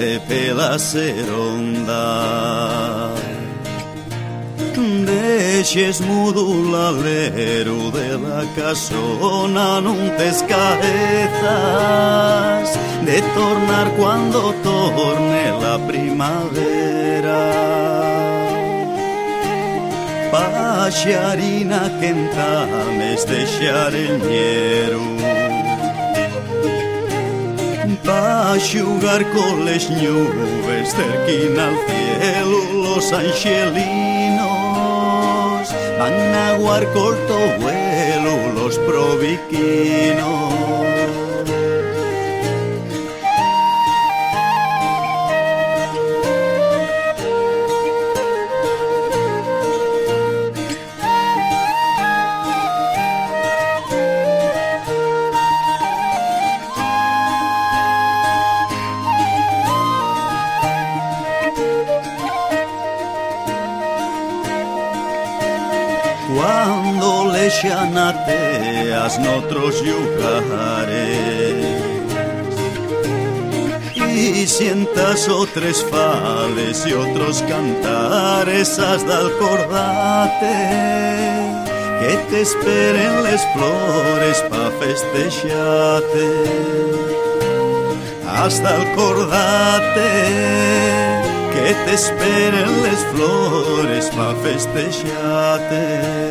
Per la seronda Deixes mudo l'alero de la casona non te escaezas de tornar cuando torne la primavera. Paxarina que entames deixar el ñero va a jugar con les nubes cerquina al cielo los angelinos van a corto vuelo los proviquinos anateas otros lugares y sientas otros fales y otros cantares hasta el cordate que te esperen las flores pa festejarte. Hasta el cordate que te esperen las flores pa festejarte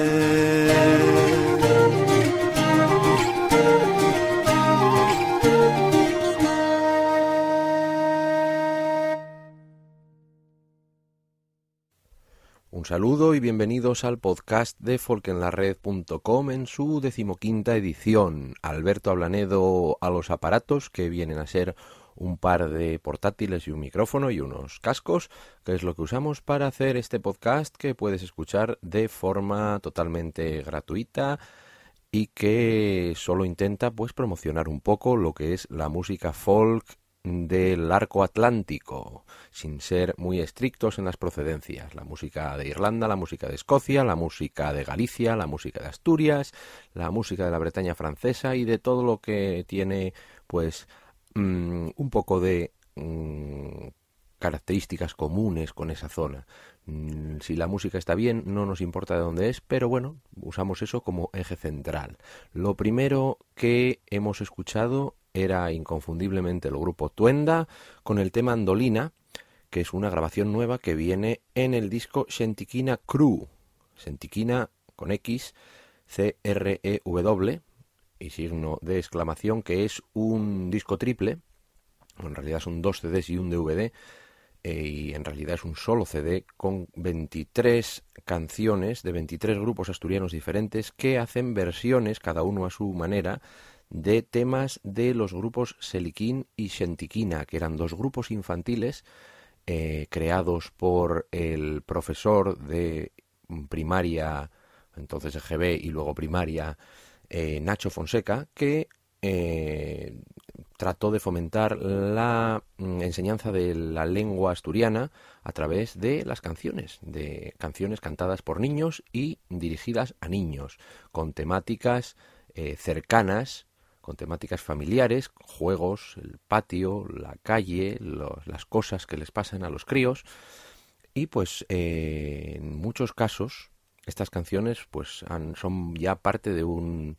saludo y bienvenidos al podcast de folkenlared.com en su decimoquinta edición. Alberto Ablanedo a los aparatos que vienen a ser un par de portátiles y un micrófono y unos cascos, que es lo que usamos para hacer este podcast que puedes escuchar de forma totalmente gratuita y que solo intenta pues promocionar un poco lo que es la música folk del arco atlántico, sin ser muy estrictos en las procedencias. La música de Irlanda, la música de Escocia, la música de Galicia, la música de Asturias, la música de la Bretaña francesa y de todo lo que tiene, pues, mm, un poco de mm, características comunes con esa zona. Mm, si la música está bien, no nos importa de dónde es, pero bueno, usamos eso como eje central. Lo primero que hemos escuchado era inconfundiblemente el grupo Tuenda con el tema Andolina, que es una grabación nueva que viene en el disco Sentiquina Crew. Sentiquina con X, C-R-E-W y signo de exclamación, que es un disco triple. En realidad son dos CDs y un DVD. Eh, y en realidad es un solo CD con 23 canciones de 23 grupos asturianos diferentes que hacen versiones, cada uno a su manera, de temas de los grupos Seliquín y Xentiquina, que eran dos grupos infantiles eh, creados por el profesor de primaria, entonces EGB y luego primaria, eh, Nacho Fonseca, que eh, trató de fomentar la mm, enseñanza de la lengua asturiana a través de las canciones, de canciones cantadas por niños y dirigidas a niños, con temáticas cercanas con temáticas familiares, juegos, el patio, la calle, las cosas que les pasan a los críos. Y pues eh, en muchos casos estas canciones pues son ya parte de un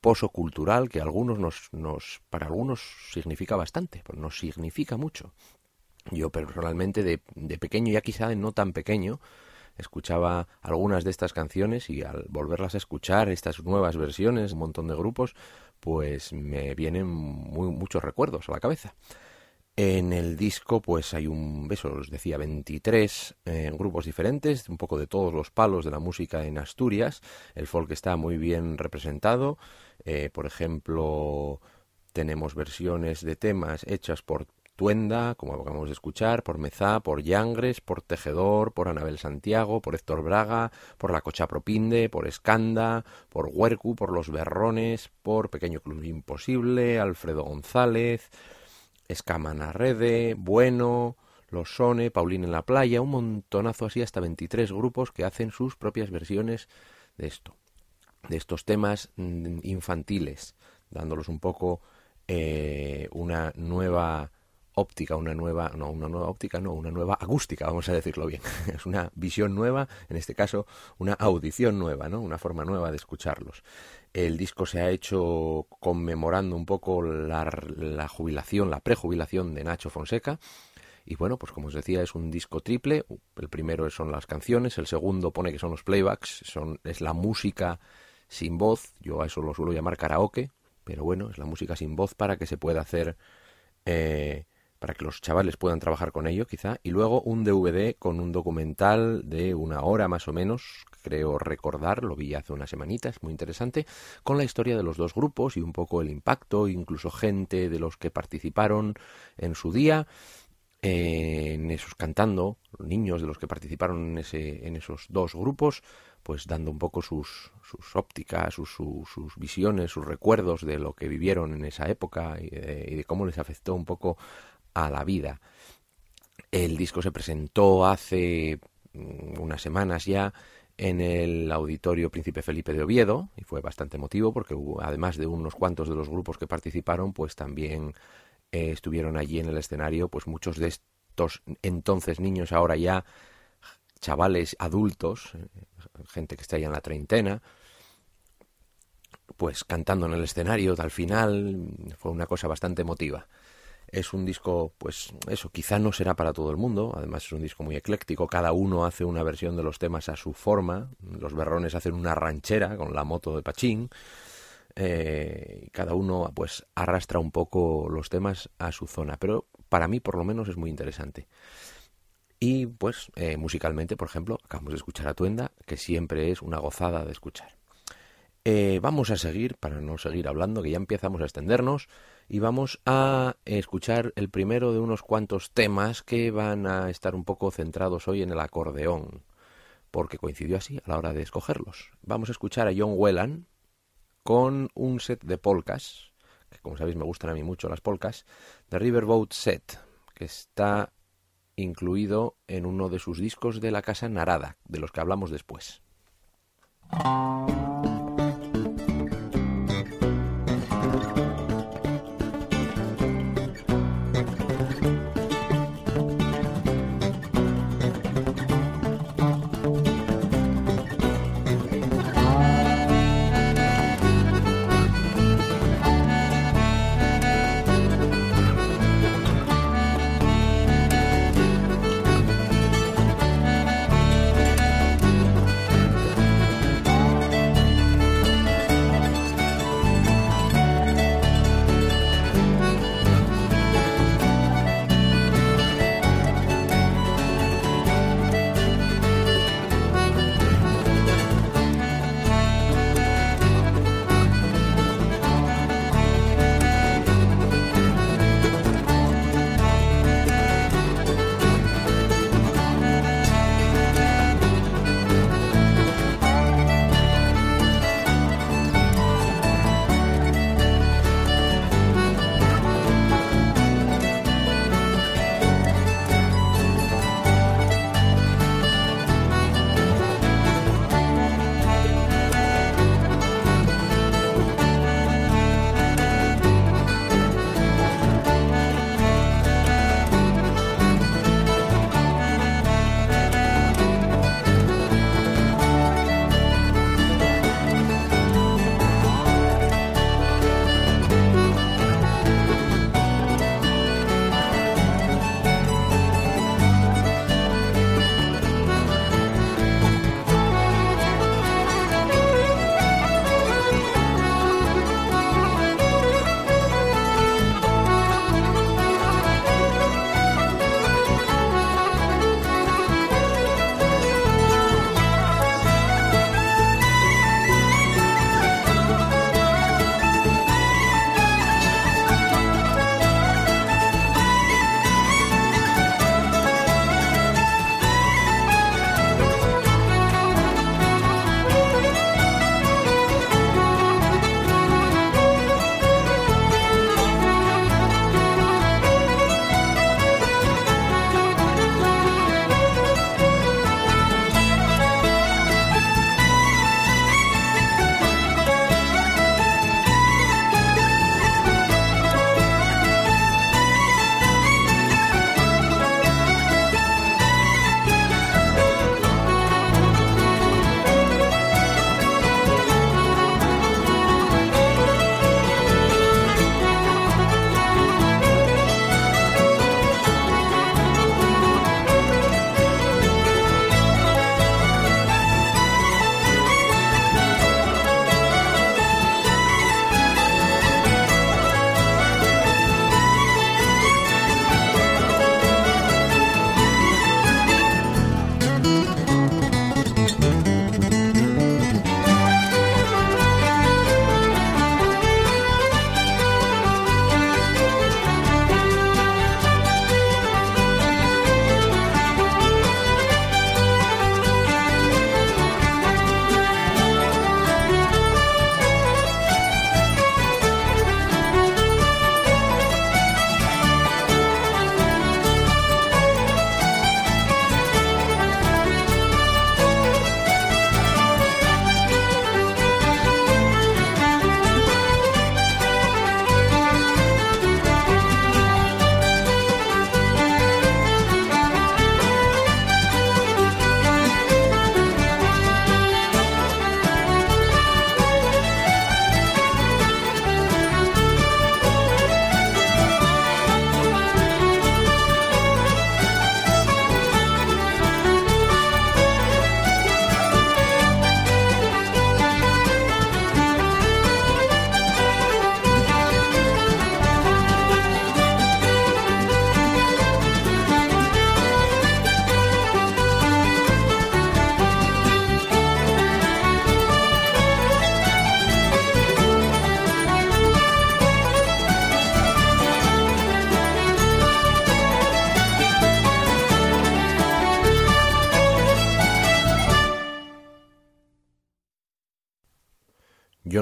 pozo cultural que algunos nos, nos, para algunos significa bastante, nos significa mucho. Yo personalmente de, de pequeño, ya quizá no tan pequeño, escuchaba algunas de estas canciones y al volverlas a escuchar, estas nuevas versiones, un montón de grupos, pues me vienen muy, muchos recuerdos a la cabeza. En el disco, pues hay un, beso, os decía, 23 eh, grupos diferentes, un poco de todos los palos de la música en Asturias. El folk está muy bien representado. Eh, por ejemplo, tenemos versiones de temas hechas por Tuenda, como acabamos de escuchar, por Mezá, por Yangres, por Tejedor, por Anabel Santiago, por Héctor Braga, por La Cocha Propinde, por Escanda, por Huercu, por Los Berrones, por Pequeño Club Imposible, Alfredo González, Escamanarrede, Bueno, Los Sone, Paulín en la Playa, un montonazo así, hasta 23 grupos que hacen sus propias versiones de esto, de estos temas mm, infantiles, dándolos un poco eh, una nueva óptica, una nueva, no, una nueva óptica, no, una nueva acústica, vamos a decirlo bien. Es una visión nueva, en este caso, una audición nueva, ¿no? Una forma nueva de escucharlos. El disco se ha hecho conmemorando un poco la, la jubilación, la prejubilación de Nacho Fonseca. Y bueno, pues como os decía, es un disco triple. El primero son las canciones, el segundo pone que son los playbacks, son, es la música sin voz. Yo a eso lo suelo llamar karaoke, pero bueno, es la música sin voz para que se pueda hacer eh, para que los chavales puedan trabajar con ello, quizá, y luego un DVD con un documental de una hora más o menos, creo recordar, lo vi hace unas semanitas, muy interesante, con la historia de los dos grupos y un poco el impacto, incluso gente de los que participaron en su día, en esos cantando, niños de los que participaron en, ese, en esos dos grupos, pues dando un poco sus, sus ópticas, sus, sus, visiones, sus recuerdos de lo que vivieron en esa época y de cómo les afectó un poco a la vida. El disco se presentó hace mm, unas semanas ya en el Auditorio Príncipe Felipe de Oviedo y fue bastante emotivo porque hubo, además de unos cuantos de los grupos que participaron, pues también eh, estuvieron allí en el escenario pues muchos de estos entonces niños ahora ya chavales adultos, eh, gente que está ya en la treintena, pues cantando en el escenario al final fue una cosa bastante emotiva. Es un disco, pues eso, quizá no será para todo el mundo, además es un disco muy ecléctico, cada uno hace una versión de los temas a su forma, los berrones hacen una ranchera con la moto de Pachín, eh, cada uno pues arrastra un poco los temas a su zona, pero para mí por lo menos es muy interesante. Y pues eh, musicalmente, por ejemplo, acabamos de escuchar a Tuenda, que siempre es una gozada de escuchar. Eh, vamos a seguir, para no seguir hablando, que ya empezamos a extendernos y vamos a escuchar el primero de unos cuantos temas que van a estar un poco centrados hoy en el acordeón, porque coincidió así a la hora de escogerlos. Vamos a escuchar a John Whelan con un set de polcas, que como sabéis me gustan a mí mucho las polcas, de Riverboat Set, que está incluido en uno de sus discos de la casa Narada, de los que hablamos después.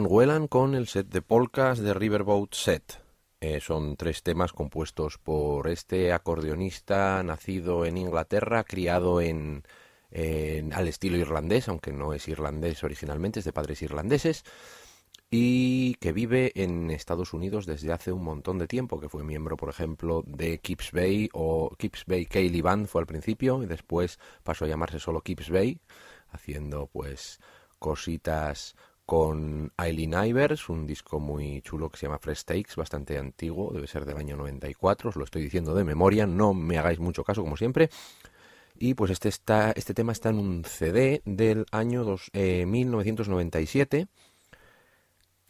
Whelan con el set de polkas de Riverboat Set. Eh, son tres temas compuestos por este acordeonista nacido en Inglaterra, criado en, al estilo irlandés, aunque no es irlandés originalmente, es de padres irlandeses, y que vive en Estados Unidos desde hace un montón de tiempo, que fue miembro, por ejemplo, de Kips Bay o Kips Bay Kaylee Band fue al principio y después pasó a llamarse solo Kips Bay, haciendo pues cositas con Eileen Ivers, un disco muy chulo que se llama Fresh Takes, bastante antiguo, debe ser del año 94, os lo estoy diciendo de memoria, no me hagáis mucho caso como siempre. Y pues este, está, este tema está en un CD del año dos, 1997 eh,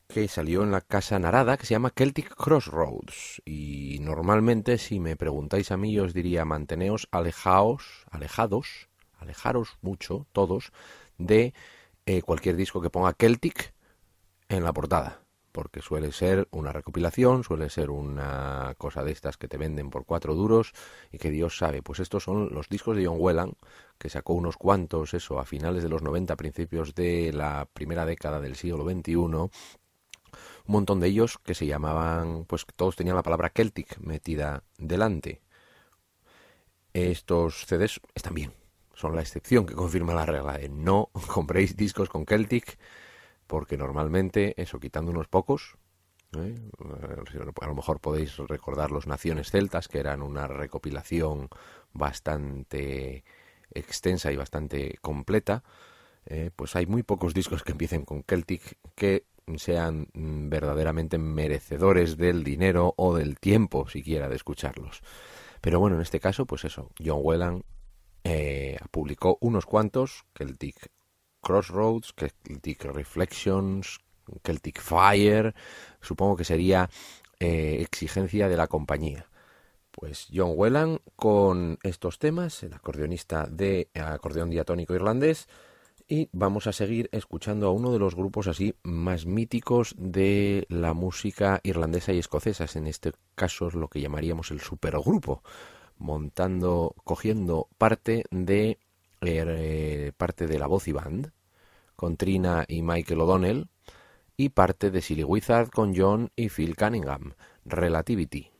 que salió en la casa Narada, que se llama Celtic Crossroads. Y normalmente, si me preguntáis a mí, os diría manteneos alejaos, alejados, alejaros mucho, todos, de eh, cualquier disco que ponga Celtic en la portada. Porque suele ser una recopilación, suele ser una cosa de estas que te venden por cuatro duros y que Dios sabe. Pues estos son los discos de John Whelan, que sacó unos cuantos, eso, a finales de los 90, principios de la primera década del siglo XXI, un montón de ellos que se llamaban, pues todos tenían la palabra Celtic metida delante. Estos CDs están bien, son la excepción que confirma la regla de no compréis discos con Celtic, porque normalmente, eso quitando unos pocos, ¿eh? a lo mejor podéis recordar los Naciones Celtas, que eran una recopilación bastante extensa y bastante completa, ¿eh? pues hay muy pocos discos que empiecen con Celtic que sean verdaderamente merecedores del dinero o del tiempo siquiera de escucharlos. Pero bueno, en este caso, pues eso, John Whelan eh, publicó unos cuantos, Celtic Crossroads, Celtic Reflections, Celtic Fire, supongo que sería eh, exigencia de la compañía. Pues John Whelan con estos temas, el acordeonista de acordeón diatónico irlandés, y vamos a seguir escuchando a uno de los grupos así más míticos de la música irlandesa y escocesa, en este caso es lo que llamaríamos el supergrupo, montando, cogiendo parte de eh, parte de la voz y band con Trina y Michael O'Donnell y parte de Silly Wizard con John y Phil Cunningham. Relativity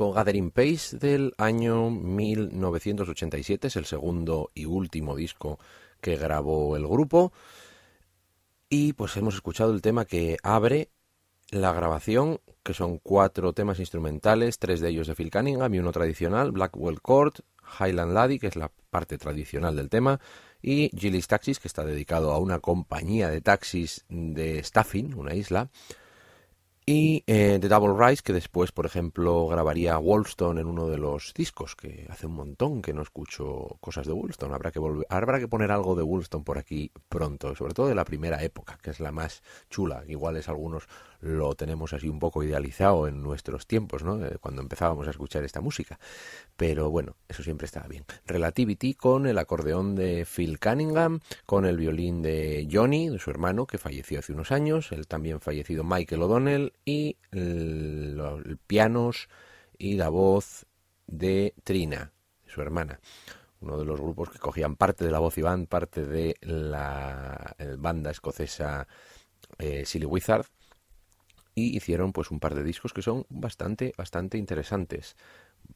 disco Gathering Pace del año 1987, es el segundo y último disco que grabó el grupo. Y pues hemos escuchado el tema que abre la grabación, que son cuatro temas instrumentales, tres de ellos de Phil Cunningham y uno tradicional, Blackwell Court, Highland Laddie, que es la parte tradicional del tema, y Gillis Taxis, que está dedicado a una compañía de taxis de Staffing, una isla, y eh, The Double Rise, que después, por ejemplo, grabaría Wolstone en uno de los discos, que hace un montón que no escucho cosas de Wolstone. Habrá que, volver, habrá que poner algo de Wolstone por aquí pronto, sobre todo de la primera época, que es la más chula. Igual es algunos lo tenemos así un poco idealizado en nuestros tiempos, ¿no? Eh, cuando empezábamos a escuchar esta música. Pero bueno, eso siempre estaba bien. Relativity con el acordeón de Phil Cunningham, con el violín de Johnny, de su hermano, que falleció hace unos años, el también fallecido Michael O'Donnell, y el, pianos y la voz de Trina, su hermana uno de los grupos que cogían parte de la voz band, parte de la banda escocesa eh, Silly Wizard, y hicieron pues un par de discos que son bastante, bastante interesantes.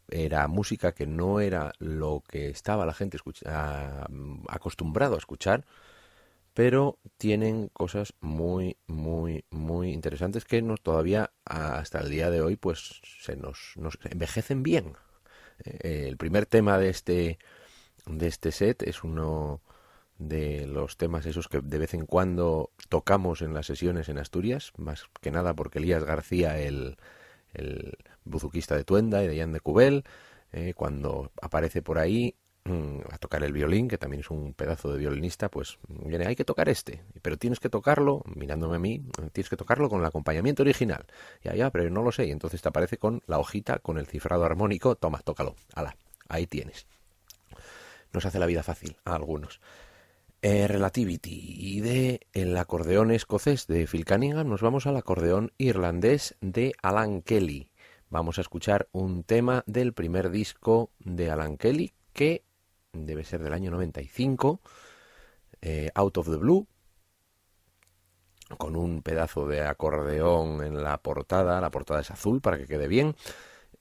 Era música que no era lo que estaba la gente acostumbrado a escuchar, pero tienen cosas muy, muy, muy interesantes que nos todavía hasta el día de hoy pues se nos, nos envejecen bien. Eh, el primer tema de este, de este set es uno de los temas esos que de vez en cuando tocamos en las sesiones en Asturias, más que nada porque Elías García, el, el buzuquista de Tuenda y de Jan de Cubel, eh, cuando aparece por ahí mm, a tocar el violín, que también es un pedazo de violinista, pues viene, hay que tocar este, pero tienes que tocarlo, mirándome a mí, tienes que tocarlo con el acompañamiento original. Ya, ya, pero no lo sé, y entonces te aparece con la hojita, con el cifrado armónico, toma, tócalo, ala, ahí tienes. Nos hace la vida fácil a algunos. Eh, Relativity. Y de el acordeón escocés de Phil Cunningham nos vamos al acordeón irlandés de Alan Kelly. Vamos a escuchar un tema del primer disco de Alan Kelly que debe ser del año 95, eh, Out of the Blue, con un pedazo de acordeón en la portada, la portada es azul para que quede bien,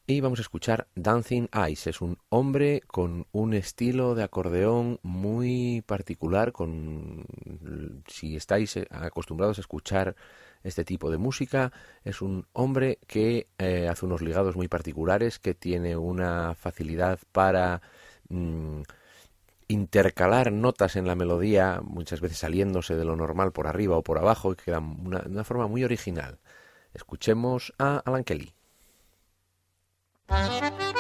y vamos a escuchar Dancing Eyes. Es un hombre con un estilo de acordeón muy particular. Con, si estáis eh, acostumbrados a escuchar este tipo de música, es un hombre que eh, hace unos ligados muy particulares, que tiene una facilidad para mm, intercalar notas en la melodía, muchas veces saliéndose de lo normal por arriba o por abajo, y queda una, de una forma muy original. Escuchemos a Alan Kelly. Thank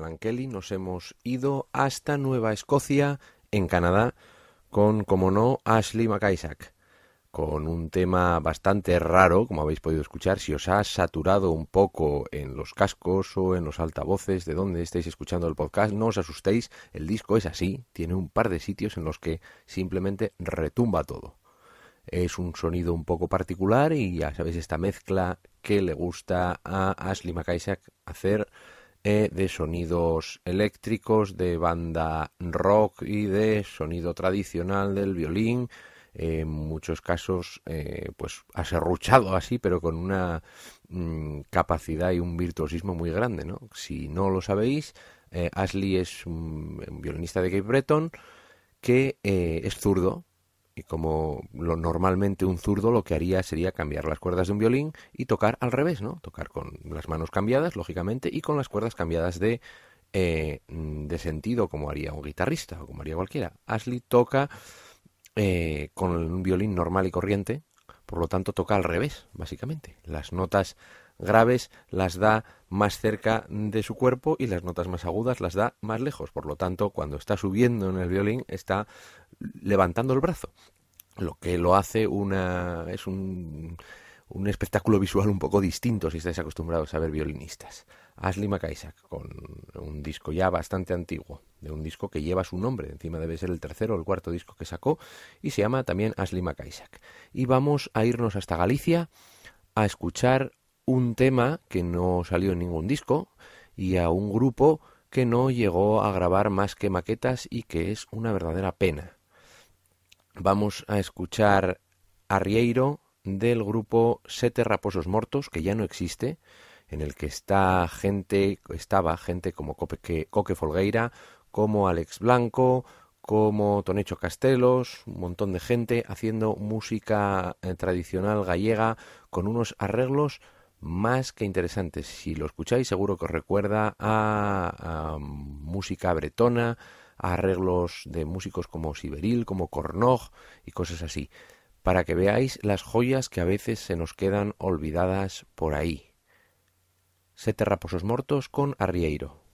nos hemos ido hasta Nueva Escocia, en Canadá, con, como no, Ashley McIsaac, con un tema bastante raro, como habéis podido escuchar, si os ha saturado un poco en los cascos o en los altavoces de donde estéis escuchando el podcast, no os asustéis, el disco es así, tiene un par de sitios en los que simplemente retumba todo. Es un sonido un poco particular y ya sabéis esta mezcla que le gusta a Ashley McIsaac hacer eh, de sonidos eléctricos, de banda rock y de sonido tradicional del violín, en muchos casos eh, pues aserruchado así, pero con una mm, capacidad y un virtuosismo muy grande. ¿no? Si no lo sabéis, eh, Ashley es un, violinista de Cape Breton que es zurdo, y como lo, normalmente un zurdo lo que haría sería cambiar las cuerdas de un violín y tocar al revés, ¿no? Tocar con las manos cambiadas, lógicamente, y con las cuerdas cambiadas de, eh, de sentido, como haría un guitarrista o como haría cualquiera. Ashley toca eh, con un violín normal y corriente, por lo tanto toca al revés, básicamente. Las notas graves las da más cerca de su cuerpo y las notas más agudas las da más lejos. Por lo tanto, cuando está subiendo en el violín, está levantando el brazo. Lo que lo hace una. es un, un espectáculo visual un poco distinto si estáis acostumbrados a ver violinistas. Ashley McIsaac, con un disco ya bastante antiguo, de un disco que lleva su nombre, encima debe ser el tercero o el cuarto disco que sacó, y se llama también Ashley McIsaac. Y vamos a irnos hasta Galicia a escuchar un tema que no salió en ningún disco y a un grupo que no llegó a grabar más que maquetas y que es una verdadera pena. Vamos a escuchar Arrieiro del grupo Sete Raposos Mortos, que ya no existe, en el que está gente, estaba gente como Coque Folgueira, como Alex Blanco, como Tonecho Castelos, un montón de gente haciendo música eh, tradicional gallega con unos arreglos más que interesantes. Si lo escucháis seguro que os recuerda a, a música bretona, arreglos de músicos como Siberil, como Cornog y cosas así, para que veáis las joyas que a veces se nos quedan olvidadas por ahí. Sete raposos mortos con Arrieiro.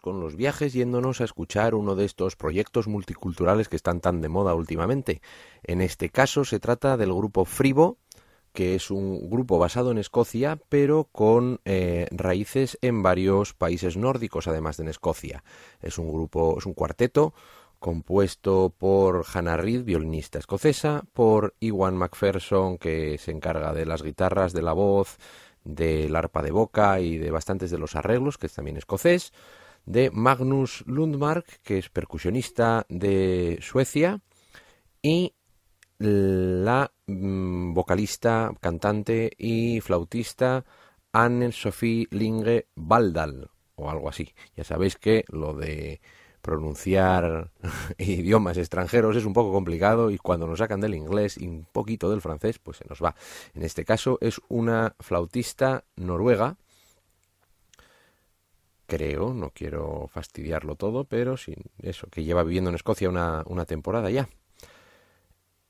Con los viajes yéndonos a escuchar uno de estos proyectos multiculturales que están tan de moda últimamente. En este caso se trata del grupo Fribo, que es un grupo basado en Escocia, pero con eh, raíces en varios países nórdicos, además de en Escocia. Es un grupo, es un cuarteto compuesto por Hannah Reid, violinista escocesa, por Iwan McPherson, que se encarga de las guitarras, de la voz, del arpa de boca y de bastantes de los arreglos, que es también escocés, de Magnus Lundmark, que es percusionista de Suecia, y la mm, vocalista, cantante y flautista Anne-Sophie Linge Baldal, o algo así. Ya sabéis que lo de pronunciar idiomas extranjeros es un poco complicado y cuando nos sacan del inglés y un poquito del francés, pues se nos va. En este caso es una flautista noruega, creo, no quiero fastidiarlo todo, pero sin eso, que lleva viviendo en Escocia una, una temporada ya.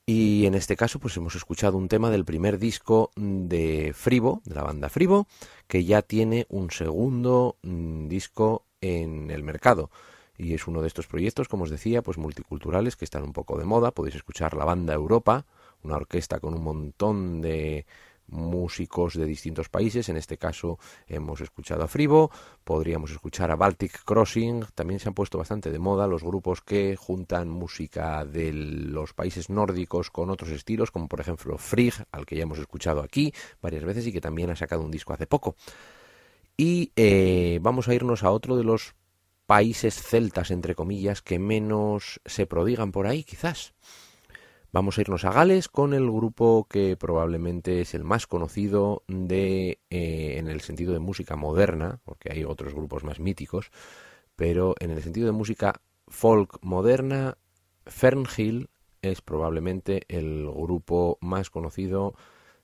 Y en este caso, pues hemos escuchado un tema del primer disco de Fribo, de la banda Fribo, que ya tiene un segundo mm, disco en el mercado y es uno de estos proyectos, como os decía, pues multiculturales que están un poco de moda. Podéis escuchar la banda Europa, una orquesta con un montón de músicos de distintos países. En este caso hemos escuchado a Fribo, podríamos escuchar a Baltic Crossing. También se han puesto bastante de moda los grupos que juntan música de los países nórdicos con otros estilos, como por ejemplo Frigg, al que ya hemos escuchado aquí varias veces y que también ha sacado un disco hace poco. Y eh, vamos a irnos a otro de los países celtas, entre comillas, que menos se prodigan por ahí, quizás. Vamos a irnos a Gales con el grupo que probablemente es el más conocido de, eh, en el sentido de música moderna, porque hay otros grupos más míticos, pero en el sentido de música folk moderna, Fernhill es probablemente el grupo más conocido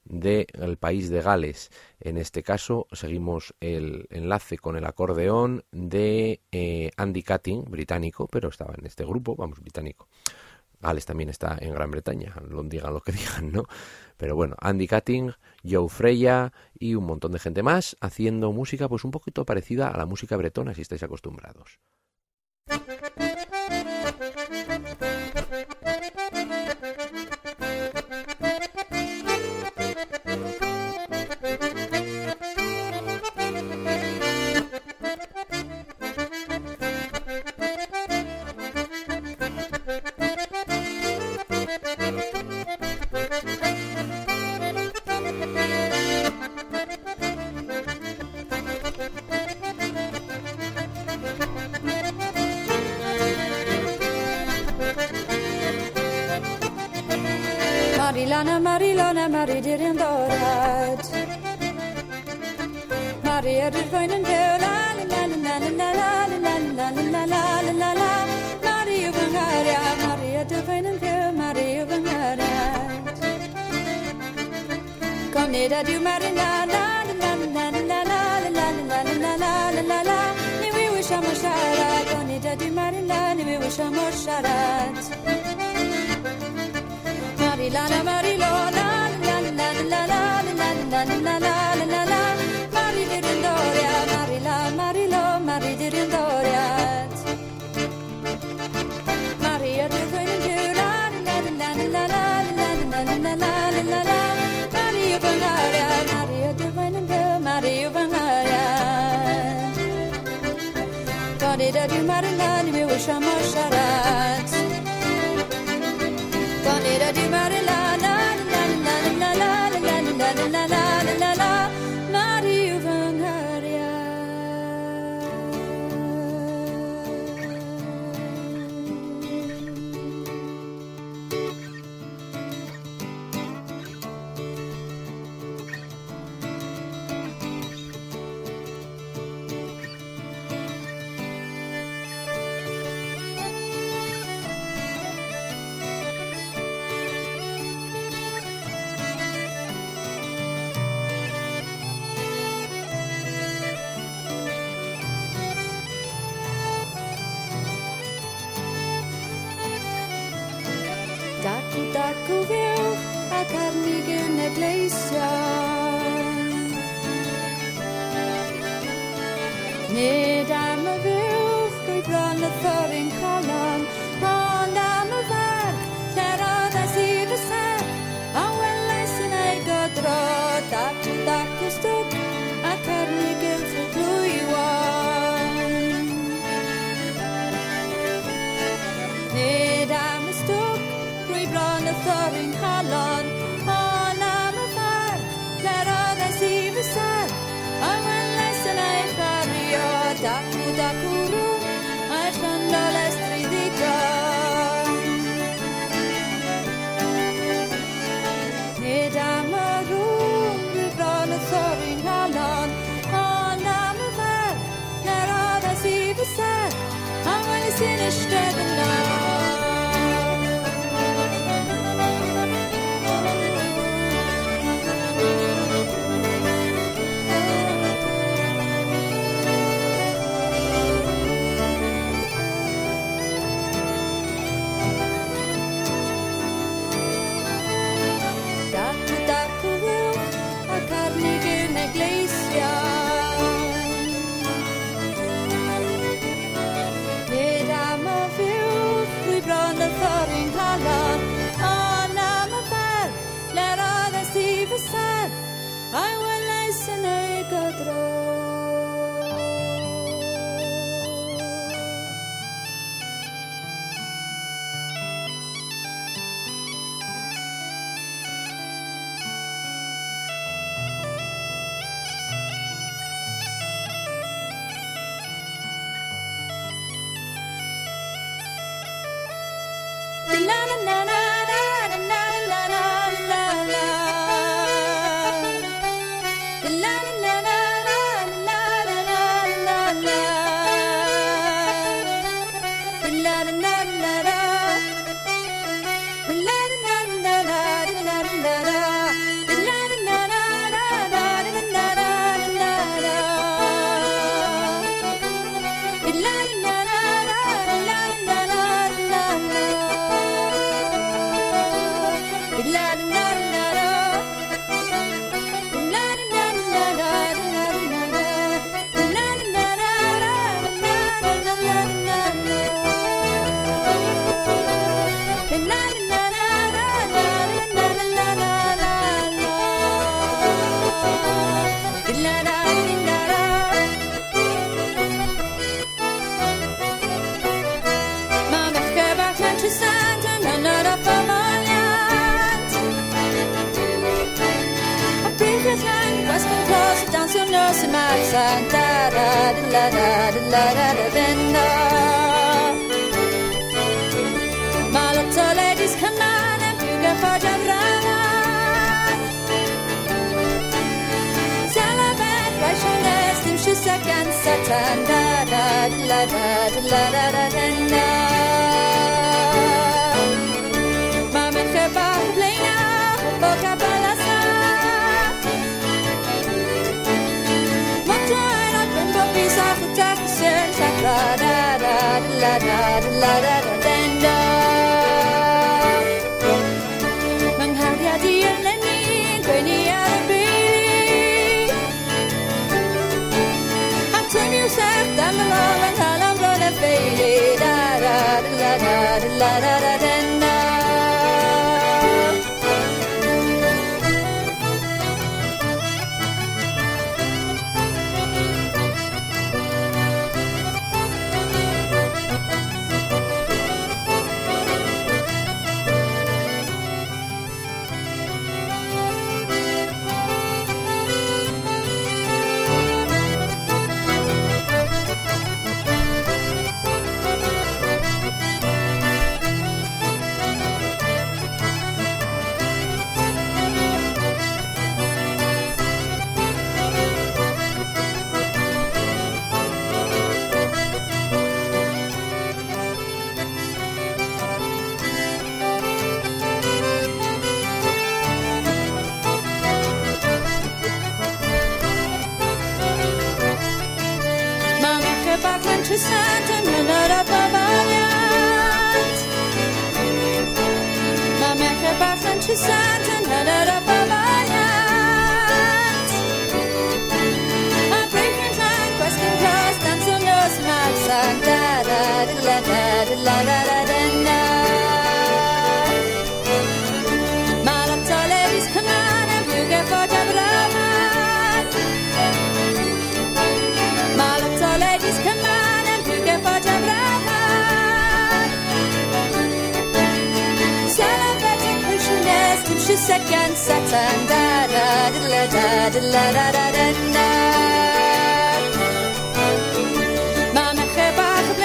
del país de Gales. En este caso seguimos el enlace con el acordeón de eh, Andy Cutting, británico, pero estaba en este grupo, vamos, británico. Gales también está en Gran Bretaña, lo digan lo que digan, ¿no? Pero bueno, Andy Cutting, Joe Freya y un montón de gente más haciendo música pues un poquito parecida a la música bretona si estáis acostumbrados. Marilana, Marilana, Mari dirin dorad. Maria dir feinen peu, la la la la la la la la la la la la la la. Maria Bangaria, Maria dir feinen peu, Maria Bangaria. Conida du Marina, la la la la la la la la la la la la la. Ni we wish a moshara, Conida du Marina, ni we wish a mosharat. Marilana, Marilona, la la la la la la la la la la la Mari di Rindoria, Marila, Marilo, Mari di Rindoria Maria di Rindoria, la la la la la la la la la la la Maria Bangaria, Maria di Rindoria, Maria Bangaria Conida di Marilani, mi wish a mosharat takk og vjó að karníkinn er bleysja Nedan og vjó frá brannað fyrir en kolon Hondan og var þegar að það síðu sér á en leysin eiga dróð tak. stirring second Saturn. Da da da da da da da da da da. Mama cheba sen.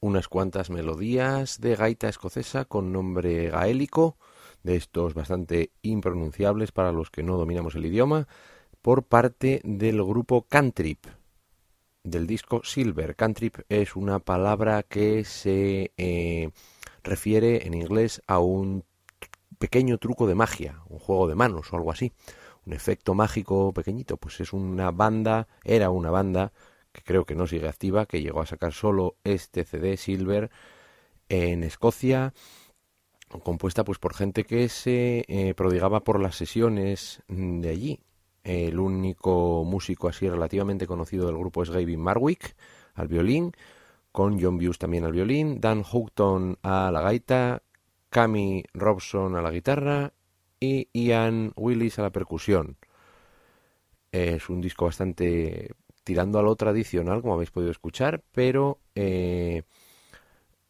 unas cuantas melodías de gaita escocesa con nombre gaélico, de estos bastante impronunciables para los que no dominamos el idioma, por parte del grupo Cantrip, del disco Silver. Cantrip es una palabra que se eh, refiere en inglés a un pequeño truco de magia, un juego de manos o algo así, un efecto mágico pequeñito, pues es una banda, era una banda creo que no sigue activa, que llegó a sacar solo este CD Silver en Escocia, compuesta pues por gente que se eh, prodigaba por las sesiones de allí. El único músico así relativamente conocido del grupo es Gavin Marwick al violín, con John Buse también al violín, Dan Houghton a la gaita, Cami Robson a la guitarra y Ian Willis a la percusión. Es un disco bastante tirando a lo tradicional, como habéis podido escuchar, pero eh,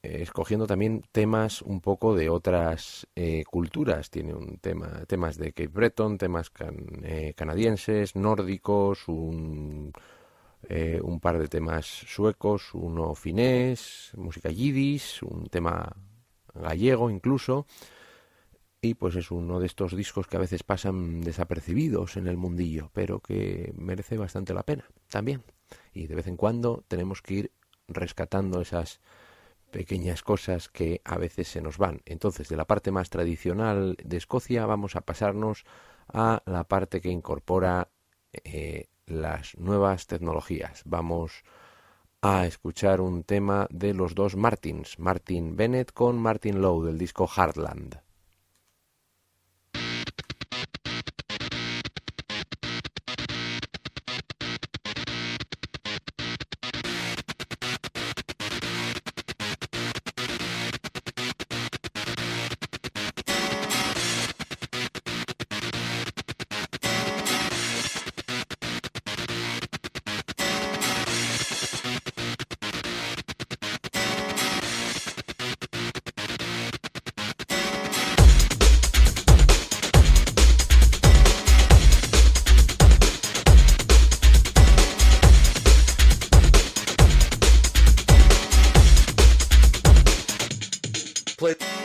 escogiendo también temas un poco de otras eh, culturas. Tiene un tema, temas de Cape Breton, temas eh, canadienses, nórdicos, un, un par de temas suecos, uno finés, música yiddish, un tema gallego incluso, y pues es uno de estos discos que a veces pasan desapercibidos en el mundillo, pero que merece bastante la pena también. Y de vez en cuando tenemos que ir rescatando esas pequeñas cosas que a veces se nos van. Entonces, de la parte más tradicional de Escocia vamos a pasarnos a la parte que incorpora eh, las nuevas tecnologías. Vamos a escuchar un tema de los dos Martins, Martin Bennett con Martin Lowe del disco Heartland. played.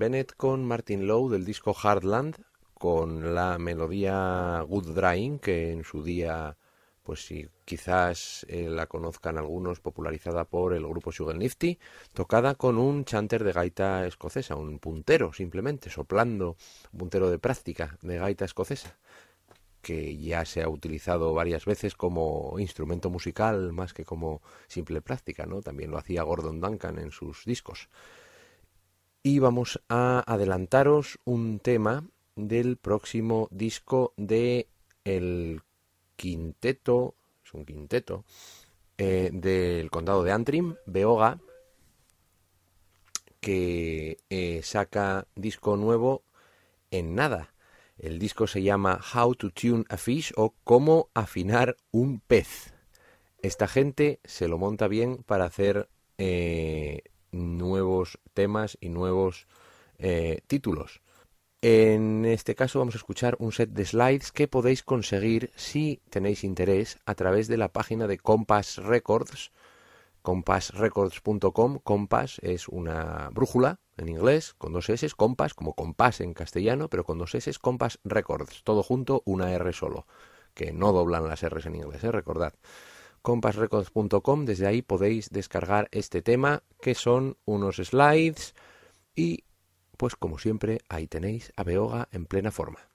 Bennett con Martin Lowe del disco Hardland con la melodía Good Drying que en su día pues si quizás eh, la conozcan algunos, popularizada por el grupo Sugar Nifty, tocada con un chanter de gaita escocesa, un puntero simplemente, soplando, un puntero de práctica de gaita escocesa, que ya se ha utilizado varias veces como instrumento musical más que como simple práctica, ¿no? También lo hacía Gordon Duncan en sus discos. Y vamos a adelantaros un tema del próximo disco de el quinteto, es un quinteto, eh, del condado de Antrim, Beoga, que eh, saca disco nuevo en nada. El disco se llama How to Tune a Fish o Cómo afinar un pez. Esta gente se lo monta bien para hacer eh, nuevos temas y nuevos títulos. En este caso vamos a escuchar un set de slides que podéis conseguir si tenéis interés a través de la página de Compass Records, compassrecords.com. Compass es una brújula en inglés con dos S, Compass como compás en castellano, pero con dos S, Compass Records, todo junto, una R solo, que no doblan las R en inglés, ¿eh? recordad. compassrecords.com, desde ahí podéis descargar este tema que son unos slides y pues como siempre, ahí tenéis a Beoga en plena forma.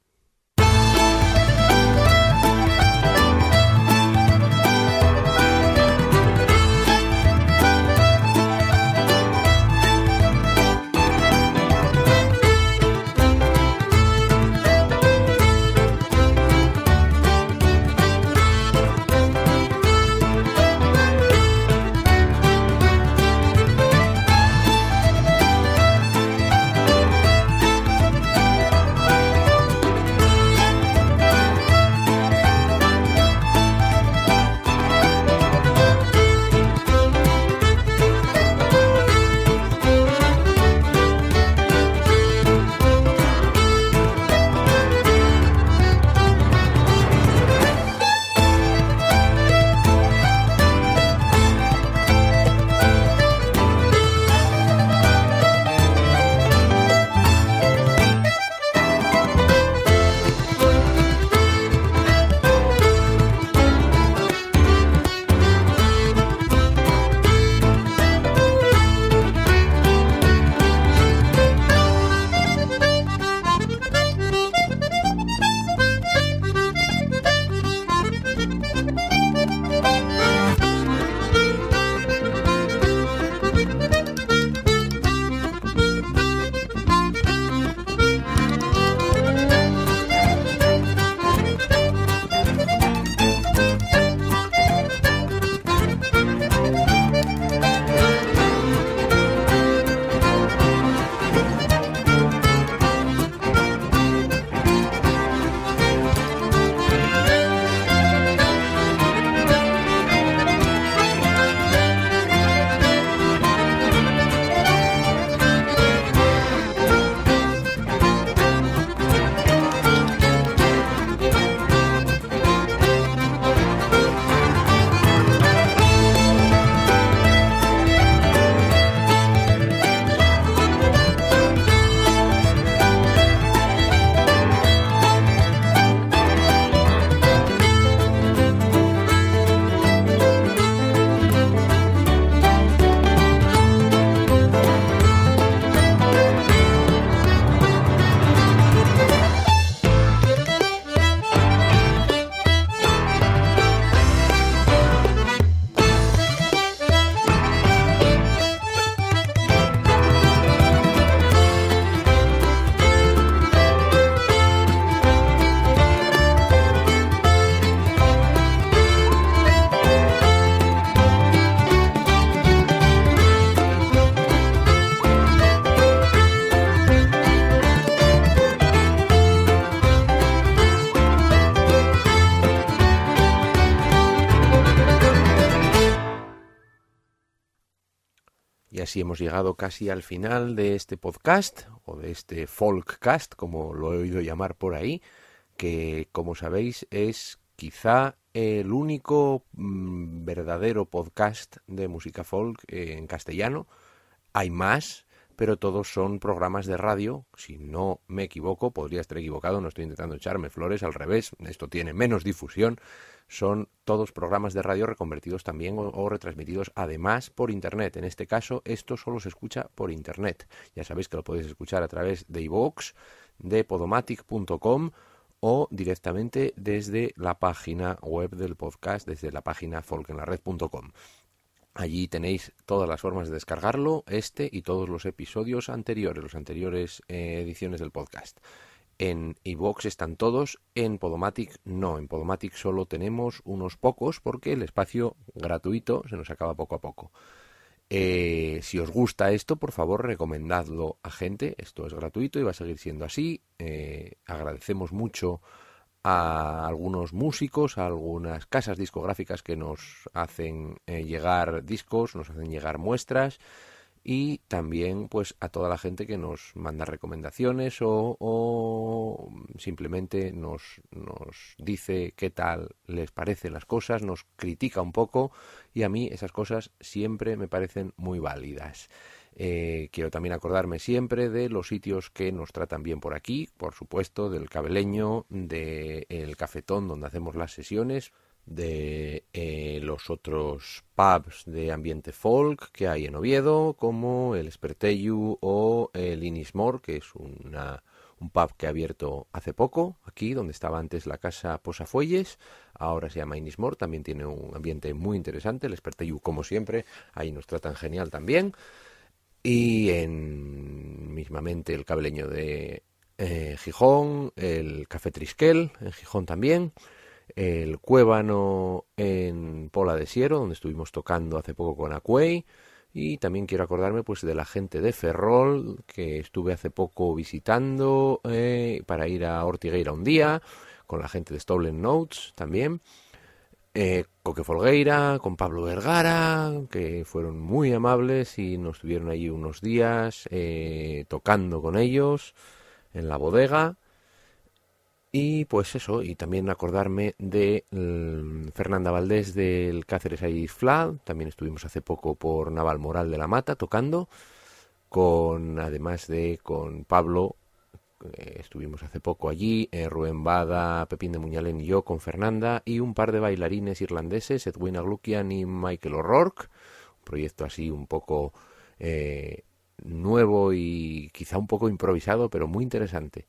Y hemos llegado casi al final de este podcast, o de este folkcast, como lo he oído llamar por ahí, que como sabéis es quizá el único mm, verdadero podcast de música folk en castellano. Hay más, pero todos son programas de radio. Si no me equivoco, podría estar equivocado, no estoy intentando echarme flores, al revés, esto tiene menos difusión. Son todos programas de radio reconvertidos también o, retransmitidos además por Internet. En este caso, esto solo se escucha por Internet. Ya sabéis que lo podéis escuchar a través de iVoox, de podomatic.com o directamente desde la página web del podcast, desde la página folkenlared.com. Allí tenéis todas las formas de descargarlo, este y todos los episodios anteriores, los anteriores eh, ediciones del podcast. En iVoox están todos, en Podomatic no, en Podomatic solo tenemos unos pocos porque el espacio gratuito se nos acaba poco a poco. Eh, si os gusta esto, por favor, recomendadlo a gente. Esto es gratuito y va a seguir siendo así. Eh, agradecemos mucho a algunos músicos, a algunas casas discográficas que nos hacen eh, llegar discos, nos hacen llegar muestras y también pues a toda la gente que nos manda recomendaciones o, o simplemente nos, nos dice qué tal les parecen las cosas, nos critica un poco y a mí esas cosas siempre me parecen muy válidas. Eh, quiero también acordarme siempre de los sitios que nos tratan bien por aquí, por supuesto, del cabeleño, del cafetón donde hacemos las sesiones, de eh, los otros pubs de ambiente folk que hay en Oviedo, como el Esperteyu o el Inismore, que es una, un pub que ha abierto hace poco, aquí donde estaba antes la casa Posafuelles, ahora se llama Inismore, también tiene un ambiente muy interesante, el Esperteyu como siempre, ahí nos tratan genial también y en mismamente el cableño de eh, Gijón, el Café Trisquel en Gijón también, el Cuébano en Pola de Siero, donde estuvimos tocando hace poco con Acuey, y también quiero acordarme pues de la gente de Ferrol, que estuve hace poco visitando eh, para ir a Ortigueira un día, con la gente de Stolen Notes también eh, Coque Folgueira, con Pablo Vergara, que fueron muy amables y nos tuvieron allí unos días eh, tocando con ellos en la bodega. Y pues eso, y también acordarme de mm, Fernanda Valdés del Cáceres Ayis Fla, también estuvimos hace poco por Naval Moral de la Mata tocando, con además de con Pablo eh, estuvimos hace poco allí, eh, Rubén Bada, Pepín de Muñalén y yo con Fernanda y un par de bailarines irlandeses, Edwin Aglukian y Michael O'Rourke, un proyecto así un poco eh, nuevo y quizá un poco improvisado, pero muy interesante.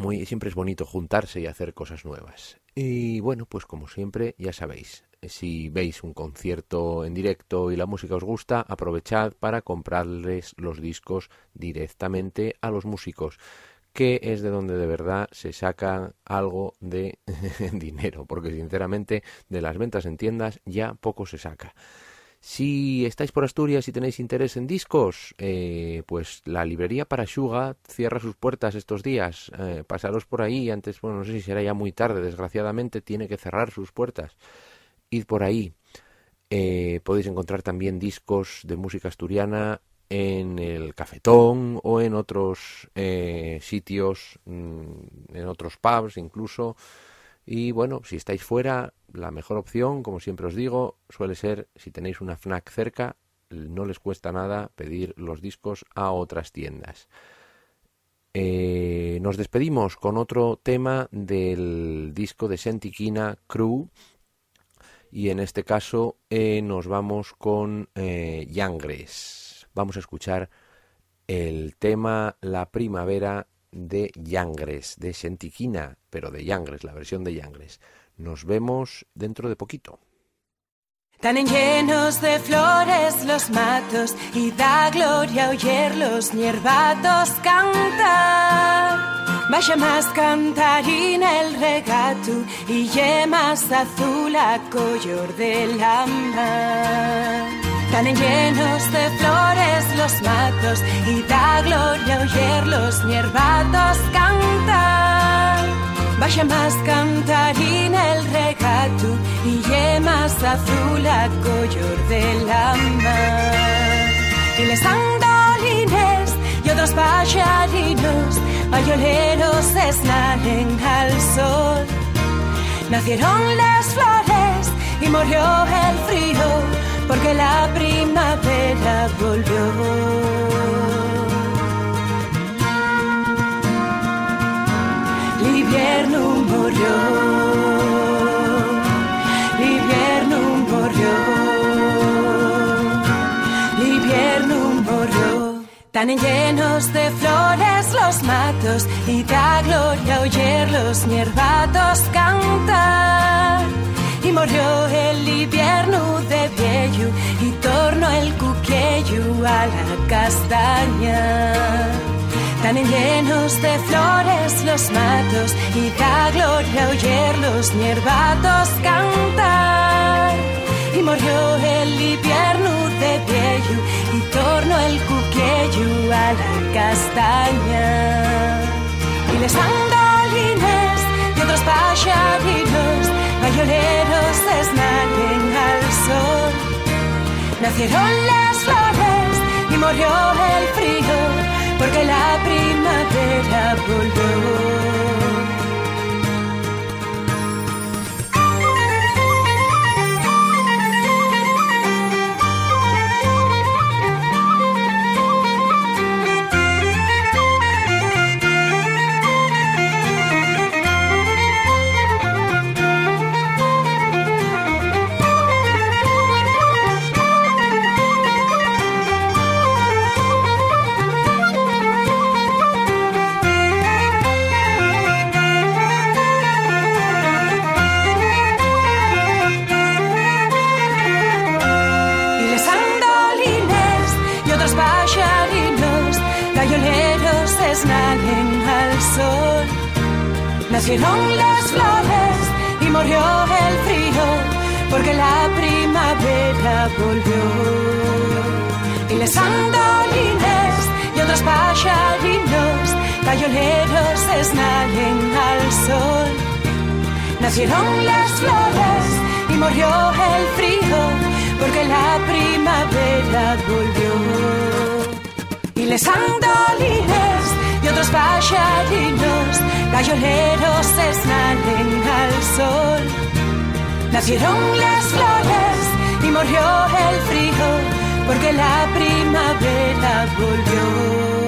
Muy, siempre es bonito juntarse y hacer cosas nuevas. Y bueno, pues como siempre, ya sabéis, si veis un concierto en directo y la música os gusta, aprovechad para comprarles los discos directamente a los músicos, que es de donde de verdad se saca algo de dinero, porque sinceramente de las ventas en tiendas ya poco se saca. Si estáis por Asturias y tenéis interés en discos, eh, pues la librería para Suga cierra sus puertas estos días. Eh, pasaros por ahí antes, bueno, no sé si será ya muy tarde, desgraciadamente tiene que cerrar sus puertas id por ahí. Eh, podéis encontrar también discos de música asturiana en el cafetón o en otros eh, sitios, mm, en otros pubs incluso. Y bueno, si estáis fuera, la mejor opción, como siempre os digo, suele ser si tenéis una FNAC cerca, no les cuesta nada pedir los discos a otras tiendas. Eh, nos despedimos con otro tema del disco de Sentiquina Crew, y en este caso eh, nos vamos con eh, Yangres. Vamos a escuchar el tema La Primavera de Yangres, de Sentiquina, pero de Yangres, la versión de Yangres. Nos vemos dentro de poquito. Tan llenos de flores los matos y da gloria oír los niervatos cantar. Vaya más cantarina el regato y yemas azul a color de la mar. Tan llenos de flores los matos y da gloria oír los niervatos cantar. Vaya más cantarina el regato y yemas azul a color de la mar. Y les y otros pajarinos Mayoleros esnalen al sol. Nacieron las flores y murió el frío. porque la primavera volvió. L'invierno murió, Tan llenos de flores los matos y da gloria oír los niervatos cantar. Y murió el invierno de viejo y tornó el cuquello a la castaña. Tan llenos de flores los matos y da gloria oír los niervatos cantar. Y murió el invierno de viejo y tornó el cuquello a la castaña. Y les andolines y otros pajaritos, mayoneros desnalen al sol. Nacieron las flores y murió el frío porque la primavera volvió. Nacieron las flores y murió el frío porque la primavera volvió. Y les andolines y otros pajarinos galloneros desnalen al sol. Nacieron las flores y murió el frío porque la primavera volvió. Y les andolines y otros pajarinos galloneros desnalen al sol. Nacieron las flores y murió el frío porque la primavera volvió.